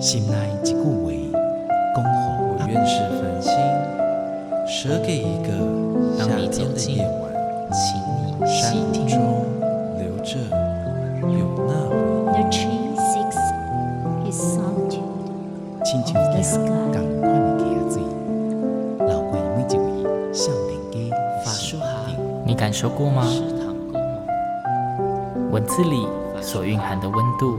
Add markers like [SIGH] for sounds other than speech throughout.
心内一句话，恭候我愿是繁星，舍给一个夏天的夜晚，请你山中留着有那回忆。The tree seeks his solitude 亲像一 sky. 共款的溪水，流过每一位少年家法心树下。你感受过吗？文字里所蕴含的温度，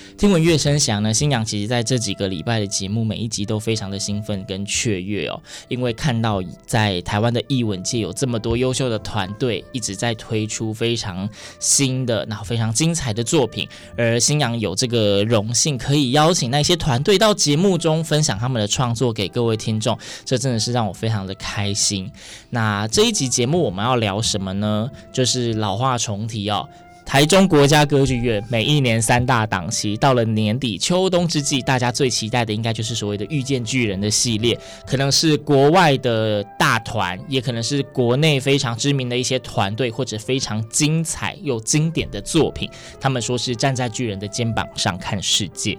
听闻乐声响呢，新阳其实在这几个礼拜的节目，每一集都非常的兴奋跟雀跃哦，因为看到在台湾的艺文界有这么多优秀的团队一直在推出非常新的，然后非常精彩的作品，而新阳有这个荣幸可以邀请那些团队到节目中分享他们的创作给各位听众，这真的是让我非常的开心。那这一集节目我们要聊什么呢？就是老话重提哦。台中国家歌剧院每一年三大档期，到了年底秋冬之际，大家最期待的应该就是所谓的遇见巨人的系列，可能是国外的大团，也可能是国内非常知名的一些团队，或者非常精彩又经典的作品。他们说是站在巨人的肩膀上看世界。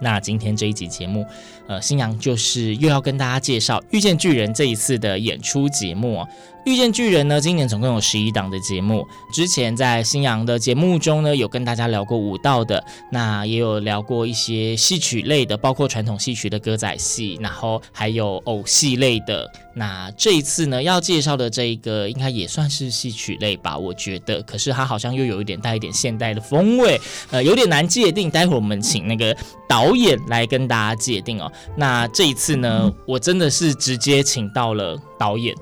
那今天这一集节目，呃，新阳就是又要跟大家介绍《遇见巨人》这一次的演出节目。《遇见巨人》呢，今年总共有十一档的节目。之前在新阳的节目中呢，有跟大家聊过舞蹈的，那也有聊过一些戏曲类的，包括传统戏曲的歌仔戏，然后还有偶戏类的。那这一次呢，要介绍的这一个，应该也算是戏曲类吧，我觉得。可是它好像又有一点带一点现代的风味，呃，有点难界定。待会儿我们请那个导演来跟大家界定哦。那这一次呢，我真的是直接请到了导演。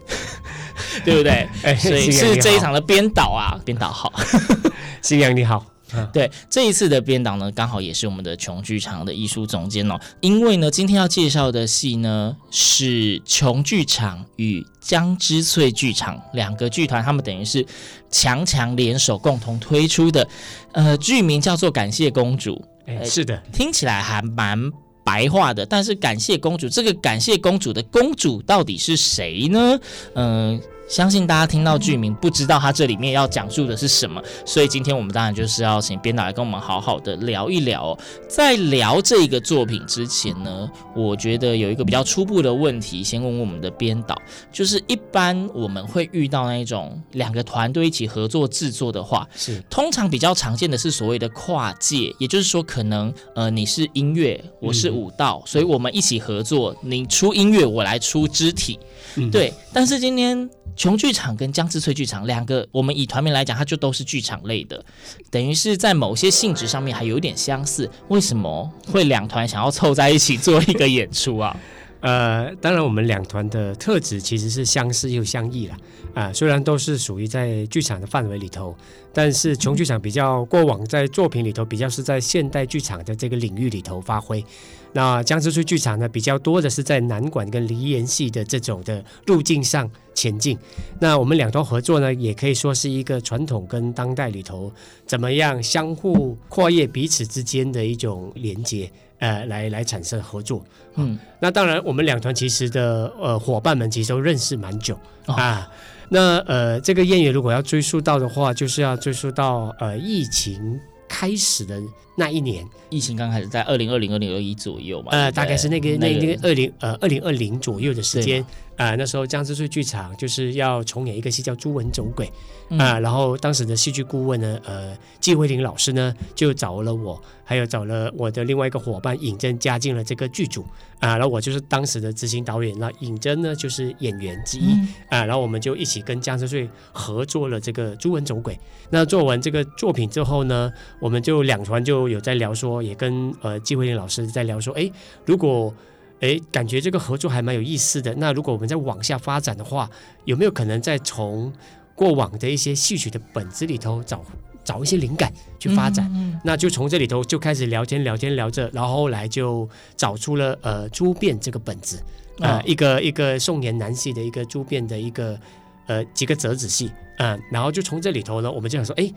[LAUGHS] 对不对？哎，所以是这一场的编导啊，编导好，[LAUGHS] 新阳你好。[LAUGHS] 对，这一次的编导呢，刚好也是我们的琼剧场的艺术总监哦。因为呢，今天要介绍的戏呢，是琼剧场与江之翠剧场两个剧团，他们等于是强强联手共同推出的。呃，剧名叫做《感谢公主》。哎，是的，听起来还蛮白话的。但是，感谢公主这个感谢公主的公主到底是谁呢？嗯、呃。相信大家听到剧名，不知道它这里面要讲述的是什么，所以今天我们当然就是要请编导来跟我们好好的聊一聊哦。在聊这个作品之前呢，我觉得有一个比较初步的问题，先问问我们的编导，就是一般我们会遇到那种两个团队一起合作制作的话，是通常比较常见的是所谓的跨界，也就是说，可能呃你是音乐，我是舞蹈，嗯、所以我们一起合作，你出音乐，我来出肢体，嗯、对。但是今天。琼剧场跟姜志翠剧场两个，我们以团名来讲，它就都是剧场类的，等于是在某些性质上面还有点相似。为什么会两团想要凑在一起做一个演出啊？呃，当然我们两团的特质其实是相似又相异啦。啊、虽然都是属于在剧场的范围里头，但是琼剧场比较过往在作品里头比较是在现代剧场的这个领域里头发挥。那江之翠剧场呢，比较多的是在南管跟梨园戏的这种的路径上前进。那我们两团合作呢，也可以说是一个传统跟当代里头怎么样相互跨越彼此之间的一种连接，呃，来来产生合作。嗯，那当然，我们两团其实的呃伙伴们其实都认识蛮久、哦、啊。那呃，这个渊源如果要追溯到的话，就是要追溯到呃疫情开始的那一年。疫情刚开始在二零二零二零二一左右嘛，呃，大概是那个那那个二零呃二零二零左右的时间啊、呃。那时候江之翠剧场就是要重演一个戏叫《朱文走鬼》啊、然后当时的戏剧顾问呢，呃，季慧玲老师呢就找了我，还有找了我的另外一个伙伴尹真加进了这个剧组啊、呃，然后我就是当时的执行导演，那尹真呢就是演员之一啊、然后我们就一起跟江之翠合作了这个《朱文走鬼》。那做完这个作品之后呢，我们就两团就有在聊说。也跟呃季慧玲老师在聊说，哎，如果哎感觉这个合作还蛮有意思的，那如果我们再往下发展的话，有没有可能再从过往的一些戏曲的本子里头找找一些灵感去发展。嗯嗯那就从这里头就开始聊天聊天聊着，然后后来就找出了呃《朱变》这个本子，啊、呃哦一个一个宋延南戏的一个朱变的一个呃几个折子戏，嗯、呃，然后就从这里头呢，我们就想说，哎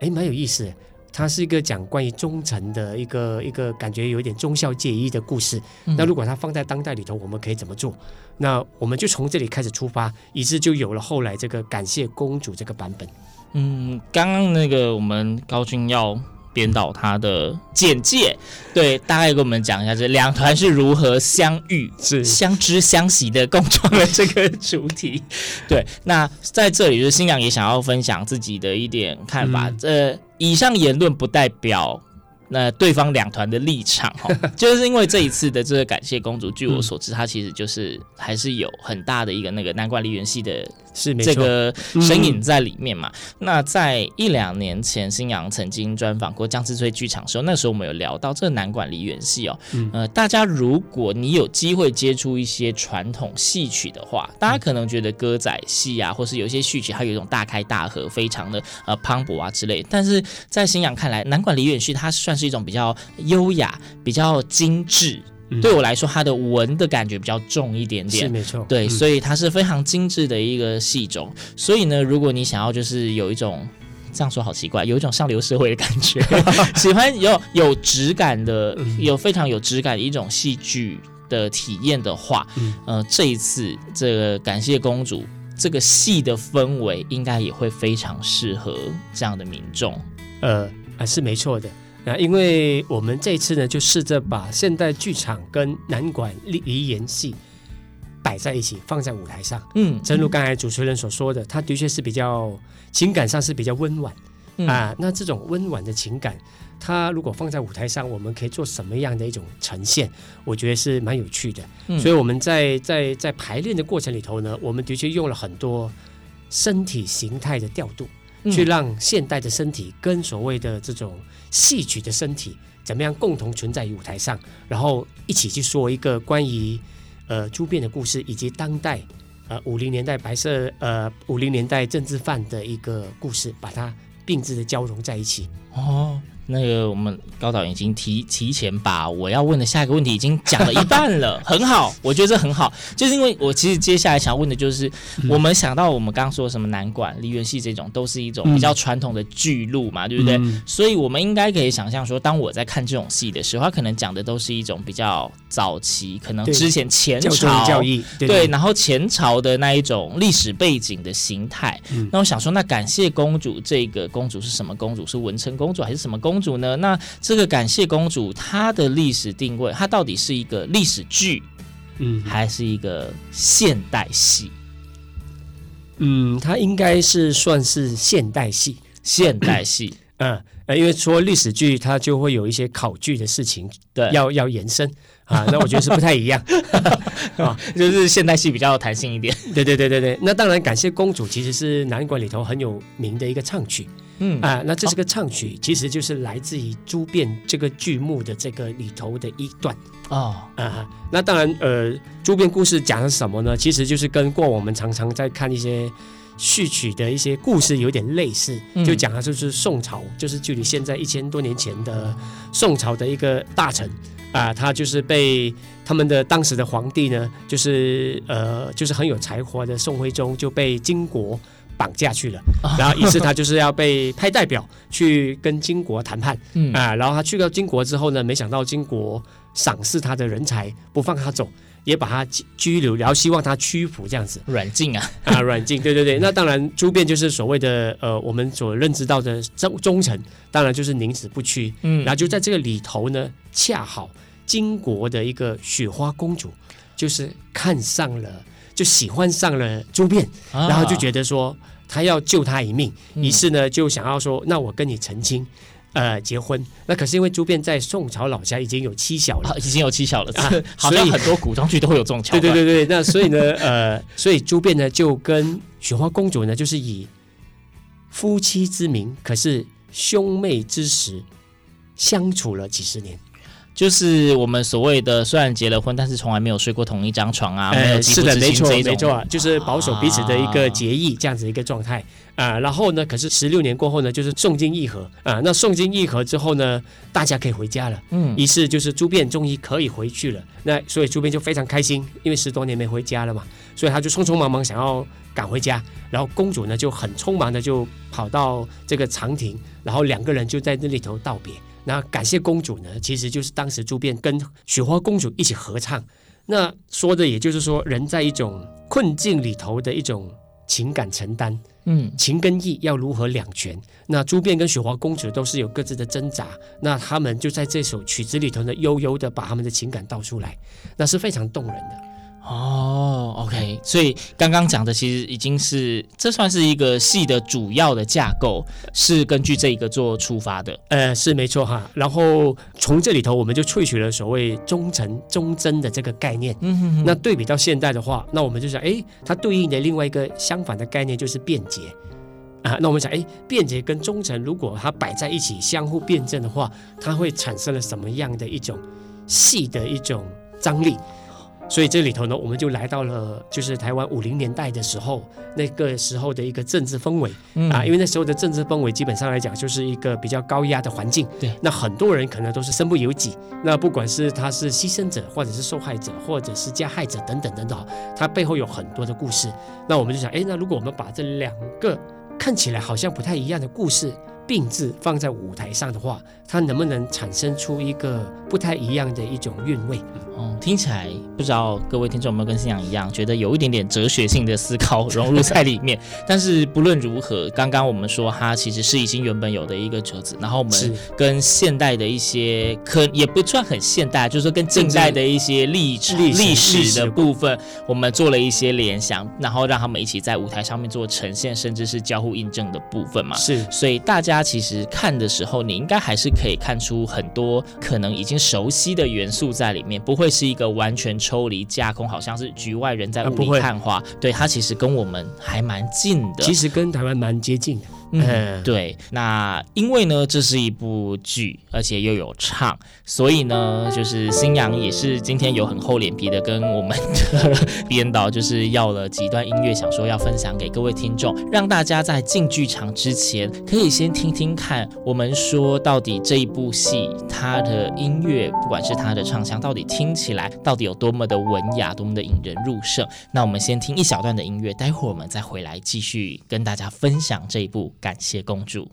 哎，蛮有意思。它是一个讲关于忠诚的一个一个感觉有一点忠孝节义的故事。嗯那如果它放在当代里头，我们可以怎么做？那我们就从这里开始出发，以致就有了后来这个感谢公主这个版本。嗯，刚刚那个我们高君要编导他的简介，对，大概给我们讲一下这两团是如何相遇、是相知相惜的共创了这个主题。[LAUGHS] 对，那在这里就是新娘也想要分享自己的一点看法。嗯、呃，以上言论不代表。那对方两团的立场哈，[LAUGHS] 就是因为这一次的这个感谢公主，据我所知，她其实就是还是有很大的一个那个南管梨园系的是这个身影在里面嘛。嗯、那在一两年前，新阳曾经专访过江之翠剧场的时候，那时候我们有聊到这个南管梨园戏哦，嗯、呃，大家如果你有机会接触一些传统戏曲的话，大家可能觉得歌仔戏啊，或是有一些戏曲，它有一种大开大合，非常的呃磅礴啊之类。但是在新阳看来，南管梨园戏它算是一种比较优雅、比较精致。嗯、对我来说，它的文的感觉比较重一点点。是没错。对，嗯、所以它是非常精致的一个戏种。所以呢，如果你想要就是有一种这样说好奇怪，有一种上流社会的感觉，[LAUGHS] 喜欢有有质感的，有非常有质感的一种戏剧的体验的话，嗯、呃，这一次这个感谢公主这个戏的氛围，应该也会非常适合这样的民众。呃，啊，是没错的。那因为我们这次呢，就试着把现代剧场跟南管梨园戏摆在一起，放在舞台上。嗯，正如刚才主持人所说的，它的确是比较情感上是比较温婉、嗯、啊。那这种温婉的情感，它如果放在舞台上，我们可以做什么样的一种呈现？我觉得是蛮有趣的。嗯、所以我们在在在排练的过程里头呢，我们的确用了很多身体形态的调度。去让现代的身体跟所谓的这种戏曲的身体怎么样共同存在于舞台上，然后一起去说一个关于呃朱变的故事，以及当代呃五零年代白色呃五零年代政治犯的一个故事，把它并置的交融在一起。哦。那个我们高导已经提提前把我要问的下一个问题已经讲了一半了，很好，我觉得这很好，就是因为我其实接下来想问的就是，嗯、我们想到我们刚刚说什么南管梨园戏这种都是一种比较传统的剧路嘛，嗯、对不对？嗯、所以我们应该可以想象说，当我在看这种戏的时候，他可能讲的都是一种比较早期，可能之前前朝教义对，对，然后前朝的那一种历史背景的形态。嗯、那我想说，那感谢公主这个公主是什么公主？是文成公主还是什么公主？公主呢？那这个感谢公主，她的历史定位，它到底是一个历史剧，嗯，还是一个现代戏？嗯，它应该是算是现代戏，现代戏。[COUGHS] 嗯，呃，因为说历史剧，它就会有一些考据的事情，对，要要延伸啊。那我觉得是不太一样 [LAUGHS] 啊，就是现代戏比较弹性一点。对对对对对。那当然，感谢公主其实是南管里头很有名的一个唱曲。嗯啊，那这是个唱曲，哦、其实就是来自于《朱变》这个剧目的这个里头的一段哦啊。那当然，呃，《朱变》故事讲的是什么呢？其实就是跟过往我们常常在看一些序曲的一些故事有点类似，就讲的就是宋朝，嗯、就是距离现在一千多年前的宋朝的一个大臣啊，他就是被他们的当时的皇帝呢，就是呃，就是很有才华的宋徽宗就被金国。绑架去了，然后于是他就是要被派代表去跟金国谈判，嗯。啊，然后他去到金国之后呢，没想到金国赏识他的人才，不放他走，也把他拘留，然后希望他屈服这样子，软禁啊。啊，软禁，对对对，那当然朱变就是所谓的呃，我们所认知到的忠忠臣，当然就是宁死不屈，嗯，然后就在这个里头呢，恰好金国的一个雪花公主就是看上了。就喜欢上了朱变，然后就觉得说他要救他一命，于是呢就想要说，那我跟你成亲，呃，结婚。那可是因为朱变在宋朝老家已经有妻小了，已经有妻小了，所以很多古装剧都会有这种桥段。对对对对，那所以呢，呃，所以朱变呢就跟雪花公主呢就是以夫妻之名，可是兄妹之实相处了几十年。就是我们所谓的虽然结了婚，但是从来没有睡过同一张床啊。呃，是的，没错，没错啊，就是保守彼此的一个结义这样子一个状态啊、呃。然后呢，可是十六年过后呢，就是宋金议和啊、呃。那宋金议和之后呢，大家可以回家了。嗯，于是就是朱变终于可以回去了。那所以朱变就非常开心，因为十多年没回家了嘛，所以他就匆匆忙忙想要赶回家。然后公主呢就很匆忙的就跑到这个长亭，然后两个人就在那里头道别。那感谢公主呢，其实就是当时朱变跟雪花公主一起合唱。那说的也就是说，人在一种困境里头的一种情感承担，嗯，情跟义要如何两全？那朱变跟雪花公主都是有各自的挣扎。那他们就在这首曲子里头呢，悠悠的把他们的情感道出来，那是非常动人的。哦，OK，所以刚刚讲的其实已经是这算是一个戏的主要的架构，是根据这一个做出发的。呃，是没错哈。然后从这里头，我们就萃取了所谓忠诚、忠贞的这个概念。嗯哼哼。那对比到现代的话，那我们就想，哎，它对应的另外一个相反的概念就是便捷啊。那我们想，哎，便捷跟忠诚如果它摆在一起，相互辩证的话，它会产生了什么样的一种戏的一种张力？所以这里头呢，我们就来到了就是台湾五零年代的时候，那个时候的一个政治氛围、嗯、啊，因为那时候的政治氛围基本上来讲就是一个比较高压的环境。对，那很多人可能都是身不由己。那不管是他是牺牲者，或者是受害者，或者是加害者等等等等，他背后有很多的故事。那我们就想，哎，那如果我们把这两个看起来好像不太一样的故事并置放在舞台上的话，它能不能产生出一个不太一样的一种韵味？嗯，听起来不知道各位听众有没有跟信仰一样，觉得有一点点哲学性的思考融入在里面。[LAUGHS] 但是不论如何，刚刚我们说它其实是已经原本有的一个折子，然后我们跟现代的一些可也不算很现代，就是说跟近代的一些历史历史的部分，我们做了一些联想，然后让他们一起在舞台上面做呈现，甚至是交互印证的部分嘛。是，所以大家其实看的时候，你应该还是可以看出很多可能已经熟悉的元素在里面，不会。是一个完全抽离架空，好像是局外人在雾里看花。对，它其实跟我们还蛮近的，其实跟台湾蛮接近的。嗯，对。那因为呢，这是一部剧，而且又有唱，所以呢，就是新阳也是今天有很厚脸皮的跟我们的编导，就是要了几段音乐，想说要分享给各位听众，让大家在进剧场之前可以先听听看，我们说到底这一部戏它的音乐，不管是它的唱腔，到底听起来到底有多么的文雅，多么的引人入胜。那我们先听一小段的音乐，待会儿我们再回来继续跟大家分享这一部。感谢公主。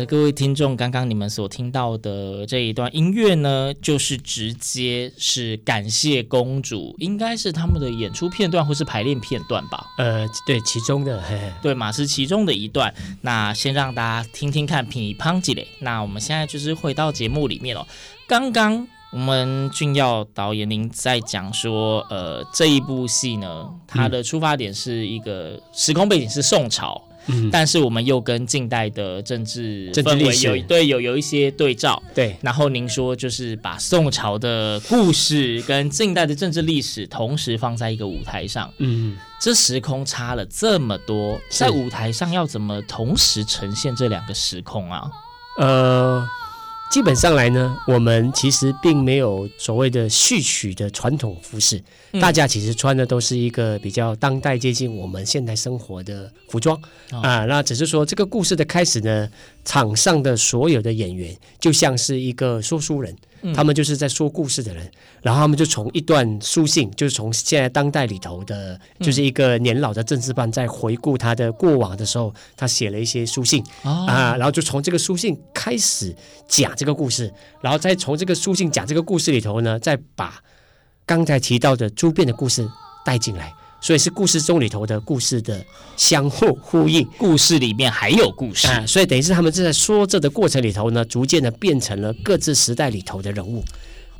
的，各位听众，刚刚你们所听到的这一段音乐呢，就是直接是感谢公主，应该是他们的演出片段或是排练片段吧？呃，对，其中的，嘿嘿对嘛，是其中的一段。那先让大家听听看，品乓几嘞。那我们现在就是回到节目里面了。刚刚我们俊耀导演您在讲说，呃，这一部戏呢，它的出发点是一个时空背景是宋朝。嗯，但是我们又跟近代的政治氛围有对有有一些对照，对。然后您说就是把宋朝的故事跟近代的政治历史同时放在一个舞台上，嗯，这时空差了这么多，在舞台上要怎么同时呈现这两个时空啊？呃。基本上来呢，我们其实并没有所谓的戏曲的传统服饰，嗯、大家其实穿的都是一个比较当代接近我们现代生活的服装啊、哦呃。那只是说这个故事的开始呢，场上的所有的演员就像是一个说书人。他们就是在说故事的人，嗯、然后他们就从一段书信，就是从现在当代里头的，就是一个年老的政治犯在回顾他的过往的时候，他写了一些书信、哦、啊，然后就从这个书信开始讲这个故事，然后再从这个书信讲这个故事里头呢，再把刚才提到的朱变的故事带进来。所以是故事中里头的故事的相互呼应，故事里面还有故事，啊，所以等于是他们正在说这的过程里头呢，逐渐的变成了各自时代里头的人物。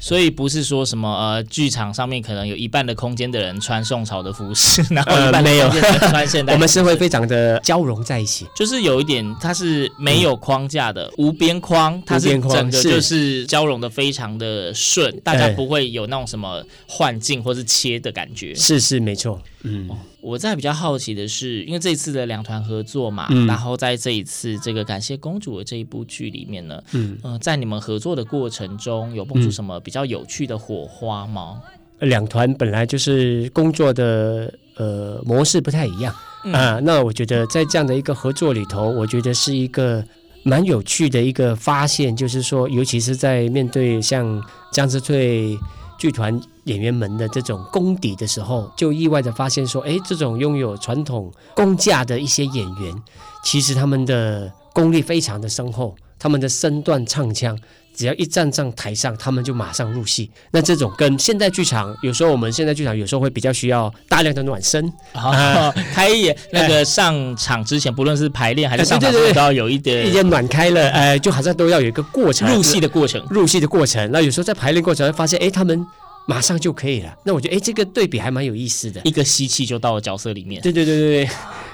所以不是说什么呃，剧场上面可能有一半的空间的人穿宋朝的服饰，[LAUGHS] 然后一半的空间的人穿现代、呃。我们是会非常的交融在一起，就是有一点它是没有框架的，嗯、无边框，它是整个就是交融的非常的顺，大家不会有那种什么幻境或是切的感觉。是是没错。嗯，我在比较好奇的是，因为这一次的两团合作嘛，嗯、然后在这一次这个感谢公主的这一部剧里面呢，嗯、呃，在你们合作的过程中，有蹦出什么比较有趣的火花吗？两团本来就是工作的呃模式不太一样啊、那我觉得在这样的一个合作里头，我觉得是一个蛮有趣的一个发现，就是说，尤其是在面对像江之翠剧团。演员们的这种功底的时候，就意外的发现说，哎，这种拥有传统工架的一些演员，其实他们的功力非常的深厚，他们的身段唱腔，只要一站上台上，他们就马上入戏。那这种跟现代剧场，有时候我们现代剧场有时候会比较需要大量的暖身，哦呃、[LAUGHS] 开演那个上场之前，不论是排练还是上场，都要有一点一点暖开了，哎、呃，就好像都要有一个过程，入戏的过程，入戏的过程。那有时候在排练过程会发现，哎，他们。马上就可以了，那我觉得，哎，这个对比还蛮有意思的，一个吸气就到了角色里面。对对对对对。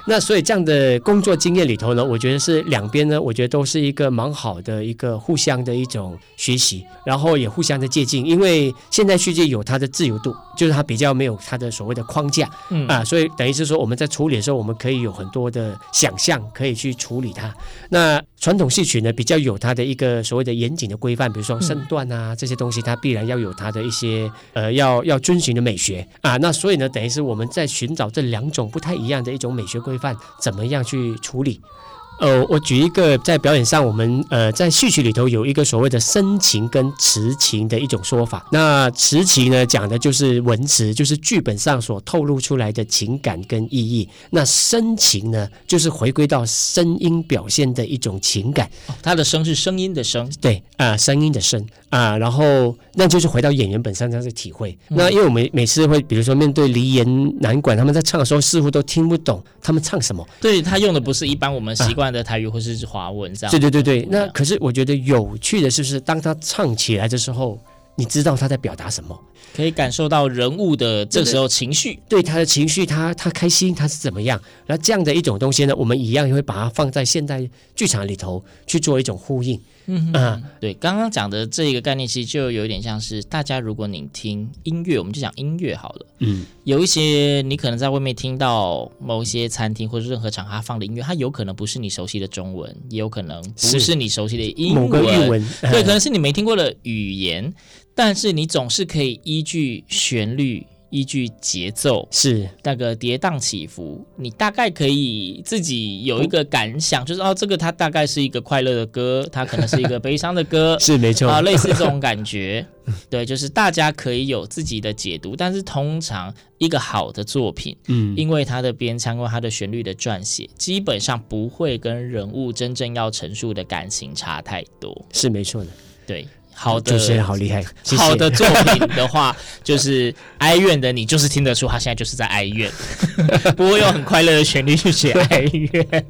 那所以这样的工作经验里头呢，我觉得是两边呢，我觉得都是一个蛮好的一个互相的一种学习，然后也互相的借鉴。因为现代世界有它的自由度，就是它比较没有它的所谓的框架，嗯啊，所以等于是说我们在处理的时候，我们可以有很多的想象，可以去处理它。那传统戏曲呢，比较有它的一个所谓的严谨的规范，比如说身段啊、嗯、这些东西，它必然要有它的一些呃要要遵循的美学啊。那所以呢，等于是我们在寻找这两种不太一样的一种美学规犯。怎么样去处理？呃，我举一个在表演上，我们呃在戏曲里头有一个所谓的深情跟词情的一种说法。那词情呢，讲的就是文词，就是剧本上所透露出来的情感跟意义。那深情呢，就是回归到声音表现的一种情感。哦，它的声是声音的声，对啊，呃，声音的声啊，然后那就是回到演员本身他的体会。嗯，那因为我们每次会，比如说面对梨园南管，他们在唱的时候似乎都听不懂他们唱什么。对，他用的不是一般我们习惯。的台语或是华文这样，对对对对。那可是我觉得有趣的是，是当他唱起来的时候，你知道他在表达什么，可以感受到人物的这时候情绪，对他的情绪，他他开心，他是怎么样？那这样的一种东西呢，我们一样也会把它放在现代剧场里头去做一种呼应。嗯嗯，对，刚刚讲的这个概念，其实就有一点像是大家，如果你听音乐，我们就讲音乐好了。嗯，有一些你可能在外面听到某一些餐厅或者任何场合放的音乐，它有可能不是你熟悉的中文，也有可能不是你熟悉的英文，某个语文，对，可能是你没听过的语言，但是你总是可以依据旋律。依据节奏是那个跌宕起伏，你大概可以自己有一个感想，[LAUGHS] 就是哦，这个它大概是一个快乐的歌，它可能是一个悲伤的歌，[LAUGHS] 是没错啊，类似这种感觉。[LAUGHS] 对，就是大家可以有自己的解读，但是通常一个好的作品，嗯，因为它的编腔，或它的旋律的撰写，基本上不会跟人物真正要陈述的感情差太多，是没错的。对。好的，主持人好厉害。谢谢。好的作品的话，[LAUGHS] 就是哀怨的，你就是听得出他现在就是在哀怨，[LAUGHS] 不会用很快乐的旋律去写 [LAUGHS] 哀怨。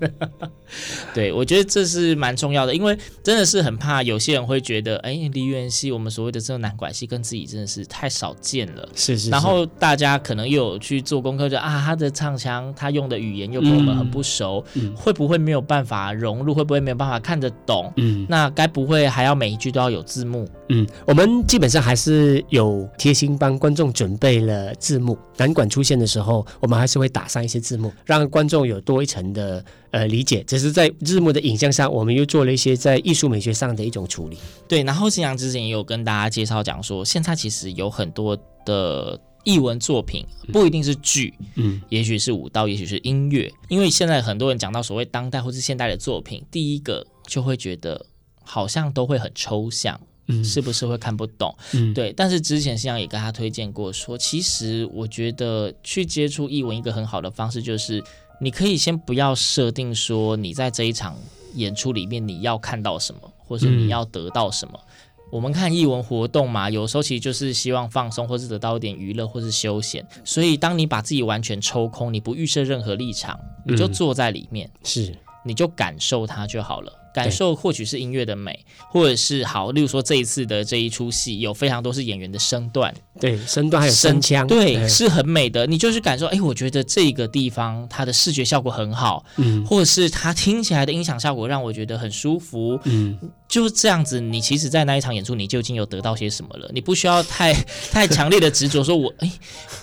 对，我觉得这是蛮重要的，因为真的是很怕有些人会觉得，哎，梨园戏我们所谓的这种南管戏跟自己真的是太少见了。是是，是。然后大家可能又有去做功课，就啊，他的唱腔，他用的语言又跟我们很不熟，嗯，会不会没有办法融入？会不会没有办法看得懂？嗯，那该不会还要每一句都要有字幕？嗯，我们基本上还是有贴心帮观众准备了字幕。南管出现的时候，我们还是会打上一些字幕，让观众有多一层的呃理解。只是在字幕的影像上，我们又做了一些在艺术美学上的一种处理。对，然后新阳之前也有跟大家介绍讲说，现在其实有很多的译文作品，不一定是剧，嗯，也许是舞蹈，也许是音乐。因为现在很多人讲到所谓当代或是现代的作品，第一个就会觉得。好像都会很抽象，嗯，是不是会看不懂？嗯，对。但是之前新阳也跟他推荐过说，说其实我觉得去接触译文一个很好的方式，就是你可以先不要设定说你在这一场演出里面你要看到什么，或是你要得到什么。嗯，我们看译文活动嘛，有时候其实就是希望放松，或是得到一点娱乐，或是休闲。所以当你把自己完全抽空，你不预设任何立场，你就坐在里面，是，你就感受它就好了。感受或许是音乐的美，或者是好，例如说这一次的这一出戏有非常多是演员的身段，对，身段还有声腔，对，对，是很美的。你就是感受，哎，我觉得这个地方它的视觉效果很好，嗯，或者是它听起来的音响效果让我觉得很舒服，嗯。就是这样子，你其实，在那一场演出，你就已经有得到些什么了。你不需要太太强烈的执着，说我哎，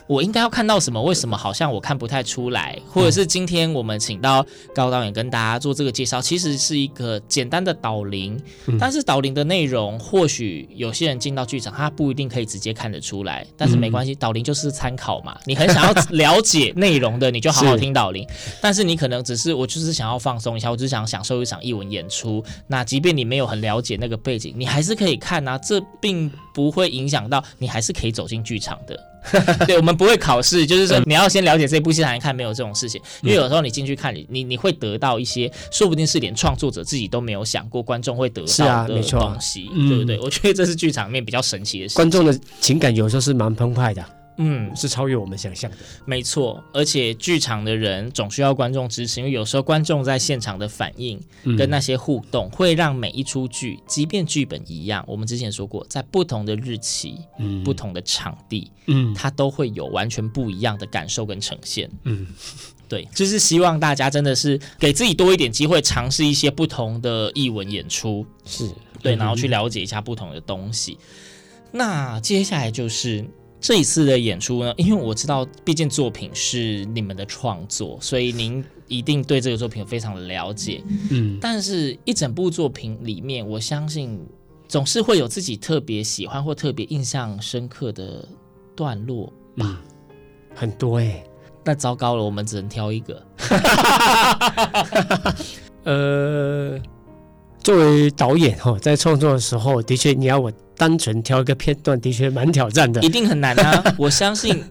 我应该要看到什么？为什么好像我看不太出来？或者是今天我们请到高导演跟大家做这个介绍，其实是一个简单的导聆，但是导聆的内容，或许有些人进到剧场，他不一定可以直接看得出来。但是没关系，导聆就是参考嘛。你很想要了解内容的，你就好好听导聆。但是你可能只是我就是想要放松一下，我只是想享受一场艺文演出。那即便你没有很了解那个背景，你还是可以看啊，这并不会影响到你，还是可以走进剧场的。[LAUGHS] 对，我们不会考试，就是说你要先了解这部戏才能看，没有这种事情。因为有时候你进去看，你你你会得到一些，说不定是连创作者自己都没有想过，观众会得到的东西，对不对？我觉得这是剧场里面比较神奇的事情。观众的情感有时候是蛮澎湃的。嗯，是超越我们想象的，没错。而且剧场的人总需要观众支持，因为有时候观众在现场的反应跟那些互动，会让每一出剧，即便剧本一样，我们之前说过，在不同的日期、嗯、不同的场地，嗯，它都会有完全不一样的感受跟呈现。嗯，对，就是希望大家真的是给自己多一点机会，尝试一些不同的译文演出，是对，然后去了解一下不同的东西。那接下来就是。这一次的演出呢，因为我知道，毕竟作品是你们的创作，所以您一定对这个作品非常的了解。嗯，但是，一整部作品里面，我相信总是会有自己特别喜欢或特别印象深刻的段落吧？嗯、很多哎、欸，那糟糕了，我们只能挑一个。[LAUGHS] 呃，作为导演哈，在创作的时候，的确你要我。单纯挑一个片段，的确蛮挑战的，一定很难啊！[LAUGHS] 我相信。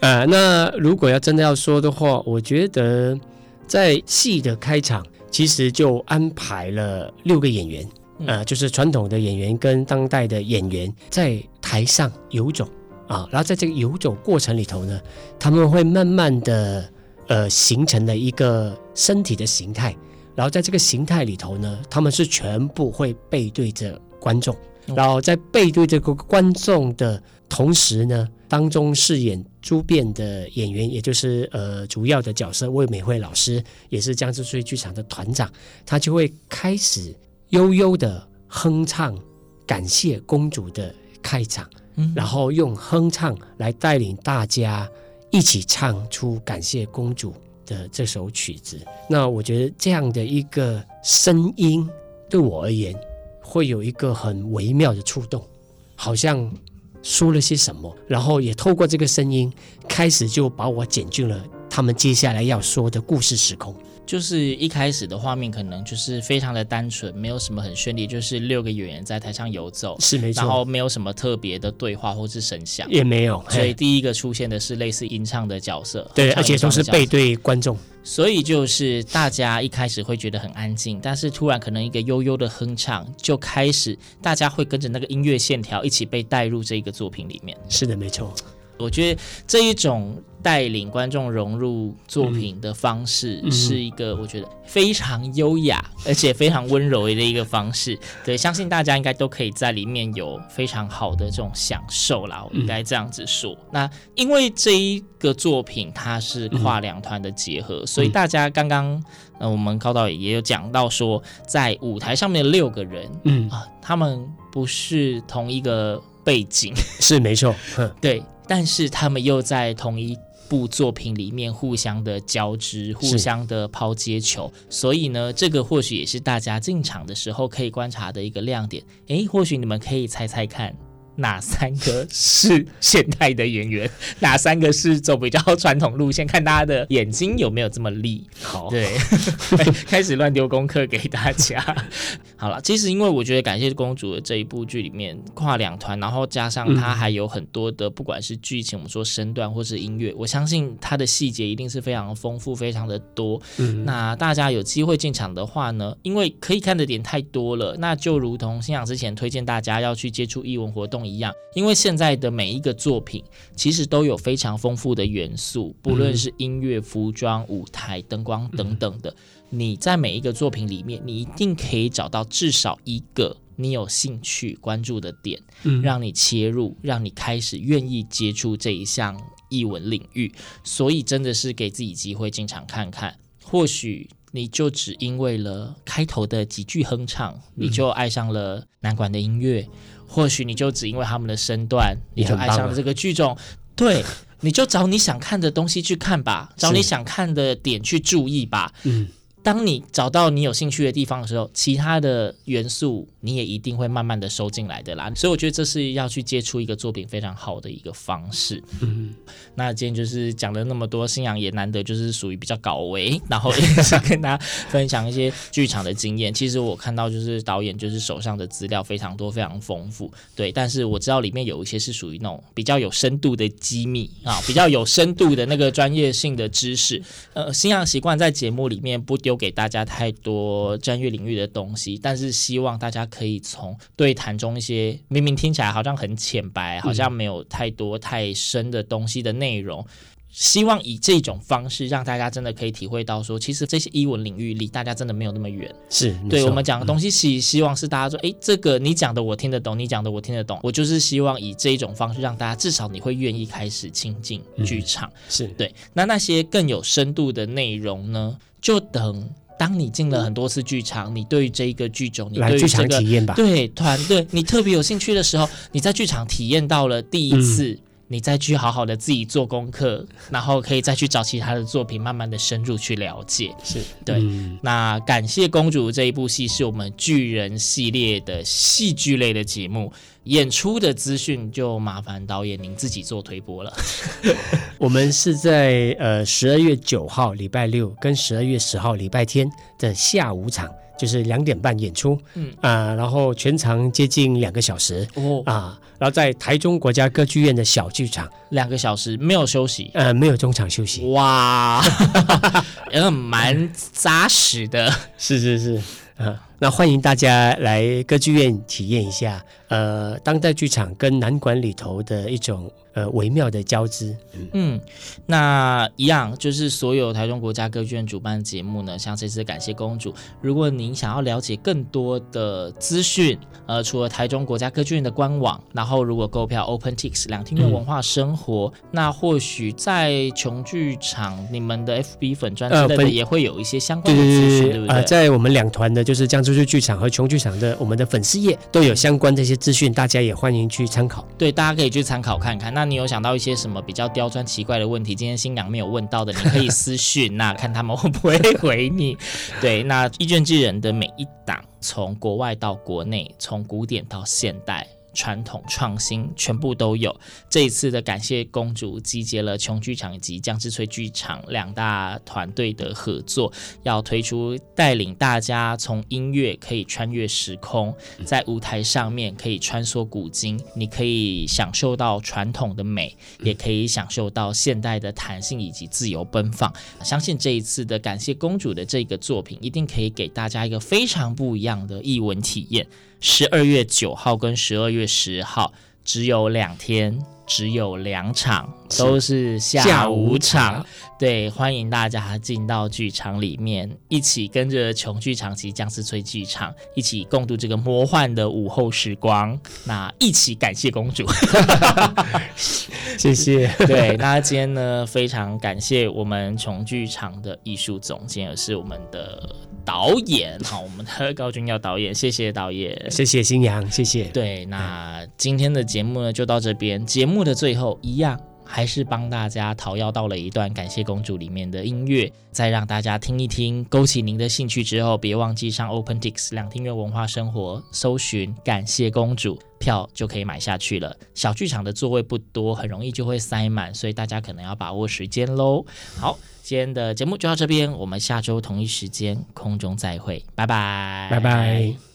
呃，那如果要真的要说的话，我觉得在戏的开场，其实就安排了六个演员，呃，就是传统的演员跟当代的演员在台上游走啊，然后在这个游走过程里头呢，他们会慢慢的呃形成了一个身体的形态，然后在这个形态里头呢，他们是全部会背对着观众。然后在背对这个观众的同时呢，当中饰演朱变的演员，也就是呃主要的角色魏美惠老师，也是江之翠剧场的团长，他就会开始悠悠的哼唱《感谢公主》的开场，然后用哼唱来带领大家一起唱出《感谢公主》的这首曲子。那我觉得这样的一个声音对我而言。会有一个很微妙的触动，好像说了些什么，然后也透过这个声音，开始就把我剪进了他们接下来要说的故事时空。就是一开始的画面可能就是非常的单纯，没有什么很绚丽，就是六个演员在台上游走，是没错，然后没有什么特别的对话或是声响，也没有。所以第一个出现的是类似吟唱的角色，对，而且都是背对观众，所以就是大家一开始会觉得很安静，但是突然可能一个悠悠的哼唱就开始，大家会跟着那个音乐线条一起被带入这个作品里面。是的，没错。我觉得这一种带领观众融入作品的方式，是一个我觉得非常优雅而且非常温柔的一个方式。对，相信大家应该都可以在里面有非常好的这种享受啦。我应该这样子说。那因为这一个作品它是跨两团的结合，所以大家刚刚呃我们高导也有讲到说，在舞台上面的六个人，嗯啊，他们不是同一个背景，[LAUGHS] 是没错，对。但是他们又在同一部作品里面互相的交织，互相的抛接球，所以呢，这个或许也是大家进场的时候可以观察的一个亮点。诶，或许你们可以猜猜看。哪三个是现代的演员？哪三个是走比较传统路线？看大家的眼睛有没有这么利。好，对，[LAUGHS] 开始乱丢功课给大家。[LAUGHS] 好了，其实因为我觉得《感谢公主》的这一部剧里面跨两团，然后加上它还有很多的，不管是剧情，我们说身段或是音乐，我相信它的细节一定是非常丰富、非常的多。嗯，那大家有机会进场的话呢，因为可以看的点太多了，那就如同星洋之前推荐大家要去接触艺文活动一样，因为现在的每一个作品其实都有非常丰富的元素，不论是音乐、服装、舞台、灯光等等的。你在每一个作品里面，你一定可以找到至少一个你有兴趣关注的点，让你切入，让你开始愿意接触这一项艺文领域。所以真的是给自己机会经常看看，或许你就只因为了开头的几句哼唱，你就爱上了南管的音乐。或许你就只因为他们的身段，你就爱上了。这个剧种，对，你就找你想看的东西去看吧，[LAUGHS] 找你想看的点去注意吧，嗯。当你找到你有兴趣的地方的时候，其他的元素你也一定会慢慢的收进来的啦。所以我觉得这是要去接触一个作品非常好的一个方式。嗯，那今天就是讲了那么多，新阳也难得就是属于比较高危，然后也是跟大家分享一些剧场的经验。其实我看到就是导演就是手上的资料非常多，非常丰富。对，但是我知道里面有一些是属于那种比较有深度的机密啊，比较有深度的那个专业性的知识。呃，新阳习惯在节目里面不丢。丢给大家太多专业领域的东西，但是希望大家可以从对谈中一些明明听起来好像很浅白，好像没有太多太深的东西的内容。希望以这种方式让大家真的可以体会到说，说其实这些艺文领域离大家真的没有那么远。是对我们讲的东西，希希望是大家说，哎、嗯，这个你讲的我听得懂，你讲的我听得懂。我就是希望以这种方式让大家至少你会愿意开始亲近剧场。嗯、是对。那那些更有深度的内容呢？就等当你进了很多次剧场，你对于这一个剧种，你对于这个体验吧，对团队，你特别有兴趣的时候，你在剧场体验到了第一次。嗯你再去好好的自己做功课，[LAUGHS] 然后可以再去找其他的作品，慢慢的深入去了解。是对。嗯、那感谢公主这一部戏是我们巨人系列的戏剧类的节目，演出的资讯就麻烦导演您自己做推播了。[LAUGHS] 我们是在呃十二月九号礼拜六跟十二月十号礼拜天的下午场。就是两点半演出，嗯。啊、呃，然后全长接近两个小时，哦。啊，然后在台中国家歌剧院的小剧场，两个小时没有休息，呃，没有中场休息，哇，[LAUGHS] 也蛮扎实的，[LAUGHS] 是是是，啊，那欢迎大家来歌剧院体验一下，呃，当代剧场跟南馆里头的一种。呃，微妙的交织。嗯，那一样就是所有台中国家歌剧院主办的节目呢，像这次感谢公主。如果您想要了解更多的资讯，呃，除了台中国家歌剧院的官网，然后如果购票 OpenTix 两厅院文化生活，嗯、那或许在琼剧场你们的 FB 粉专之类的也会有一些相关的资讯，对，不对？啊、呃，在我们两团的，就是江之翠剧场和穷剧场的我们的粉丝页都有相关这些资讯，大家也欢迎去参考。对，大家可以去参考看看。那那你有想到一些什么比较刁钻奇怪的问题？今天新娘没有问到的，你可以私讯，那看他们会不会回你。[LAUGHS] 对，那《一卷巨人》的每一档，从国外到国内，从古典到现代，传统、创新，全部都有。这一次的感谢公主集结了琼剧场以及江之翠剧场两大团队的合作，要推出带领大家从音乐可以穿越时空，在舞台上面可以穿梭古今，你可以享受到传统的美，也可以享受到现代的弹性以及自由奔放。相信这一次的感谢公主的这个作品，一定可以给大家一个非常不一样的艺文体验。十二月九号跟十二月十号只有两天，只有两场，都是下午场。对，欢迎大家进到剧场里面，一起跟着琼剧场及江之翠剧场一起共度这个魔幻的午后时光。那一起感谢公主，谢谢。[LAUGHS] 对，那今天呢，非常感谢我们琼剧场的艺术总监，也是我们的。导演，好，我们的高君耀导演，谢谢导演，谢谢新阳，谢谢。对，那今天的节目呢，就到这边。节目的最后，一样还是帮大家讨要到了一段《感谢公主》里面的音乐，再让大家听一听，勾起您的兴趣之后，别忘记上 OpenTix 两厅院文化生活搜寻《感谢公主》，票就可以买下去了。小剧场的座位不多，很容易就会塞满，所以大家可能要把握时间喽。好。今天的节目就到这边，我们下周同一时间空中再会，拜拜，拜拜。